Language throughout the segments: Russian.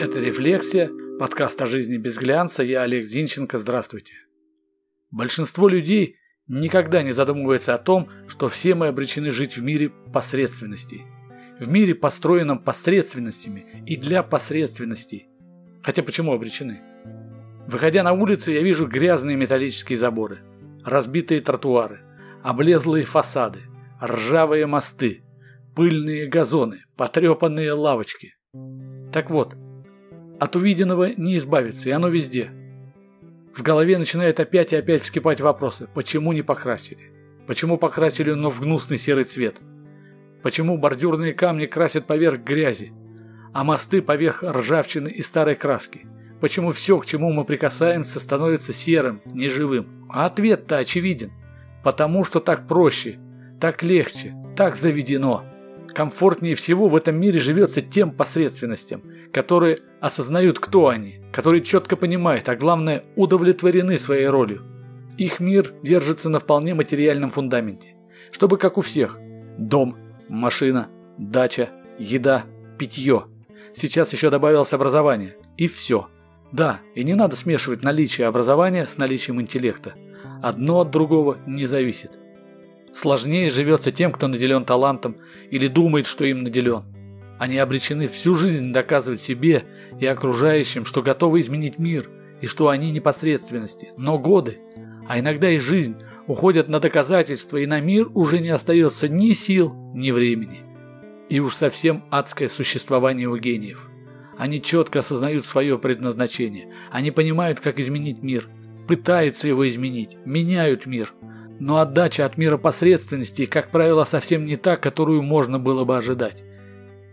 Это «Рефлексия», подкаст о жизни без глянца. Я Олег Зинченко. Здравствуйте. Большинство людей никогда не задумывается о том, что все мы обречены жить в мире посредственностей. В мире, построенном посредственностями и для посредственностей. Хотя почему обречены? Выходя на улицу, я вижу грязные металлические заборы, разбитые тротуары, облезлые фасады, ржавые мосты, пыльные газоны, потрепанные лавочки. Так вот, от увиденного не избавиться, и оно везде. В голове начинает опять и опять вскипать вопросы. Почему не покрасили? Почему покрасили, но в гнусный серый цвет? Почему бордюрные камни красят поверх грязи, а мосты поверх ржавчины и старой краски? Почему все, к чему мы прикасаемся, становится серым, неживым? А ответ-то очевиден. Потому что так проще, так легче, так заведено. Комфортнее всего в этом мире живется тем посредственностям, которые осознают, кто они, которые четко понимают, а главное, удовлетворены своей ролью. Их мир держится на вполне материальном фундаменте. Чтобы как у всех. Дом, машина, дача, еда, питье. Сейчас еще добавилось образование. И все. Да, и не надо смешивать наличие образования с наличием интеллекта. Одно от другого не зависит. Сложнее живется тем, кто наделен талантом или думает, что им наделен. Они обречены всю жизнь доказывать себе и окружающим, что готовы изменить мир и что они непосредственности. Но годы, а иногда и жизнь, уходят на доказательства, и на мир уже не остается ни сил, ни времени. И уж совсем адское существование у гениев. Они четко осознают свое предназначение. Они понимают, как изменить мир. Пытаются его изменить. Меняют мир. Но отдача от мира посредственности, как правило, совсем не та, которую можно было бы ожидать.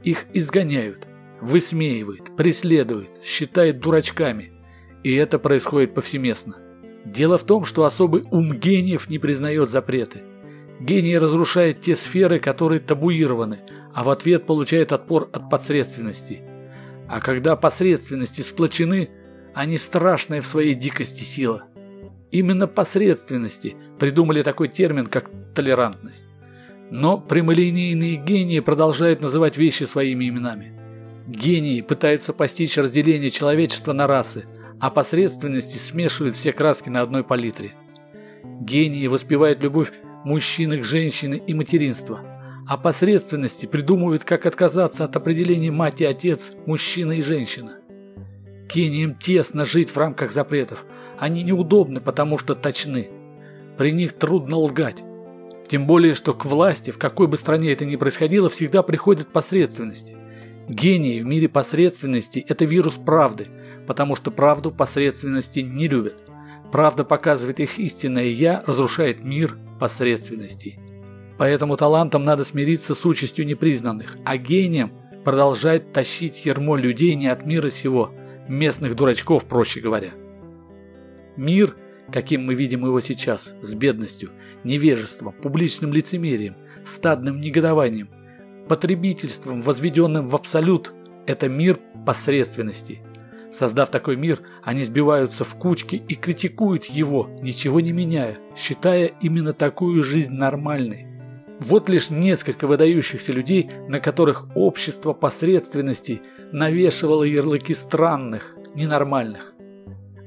Их изгоняют, высмеивают, преследуют, считают дурачками. И это происходит повсеместно. Дело в том, что особый ум гениев не признает запреты. Гений разрушает те сферы, которые табуированы, а в ответ получает отпор от посредственности. А когда посредственности сплочены, они страшная в своей дикости сила. Именно посредственности придумали такой термин, как толерантность. Но прямолинейные гении продолжают называть вещи своими именами. Гении пытаются постичь разделение человечества на расы, а посредственности смешивают все краски на одной палитре. Гении воспевают любовь мужчины к женщине и материнство, а посредственности придумывают, как отказаться от определения мать и отец, мужчина и женщина. Гениям тесно жить в рамках запретов. Они неудобны, потому что точны. При них трудно лгать. Тем более, что к власти, в какой бы стране это ни происходило, всегда приходят посредственности. Гении в мире посредственности – это вирус правды, потому что правду посредственности не любят. Правда показывает их истинное «я», разрушает мир посредственностей. Поэтому талантам надо смириться с участью непризнанных, а гением продолжать тащить ермо людей не от мира сего, местных дурачков, проще говоря. Мир – каким мы видим его сейчас, с бедностью, невежеством, публичным лицемерием, стадным негодованием, потребительством, возведенным в абсолют, это мир посредственности. Создав такой мир, они сбиваются в кучки и критикуют его, ничего не меняя, считая именно такую жизнь нормальной. Вот лишь несколько выдающихся людей, на которых общество посредственностей навешивало ярлыки странных, ненормальных.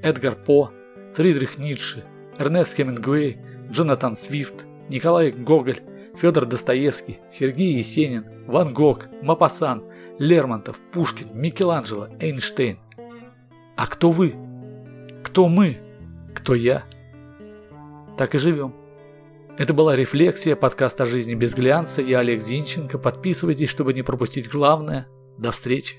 Эдгар По, Фридрих Ницше, Эрнест Хемингуэй, Джонатан Свифт, Николай Гоголь, Федор Достоевский, Сергей Есенин, Ван Гог, Мапасан, Лермонтов, Пушкин, Микеланджело, Эйнштейн. А кто вы? Кто мы? Кто я? Так и живем. Это была «Рефлексия», подкаст о жизни без глянца. Я Олег Зинченко. Подписывайтесь, чтобы не пропустить главное. До встречи.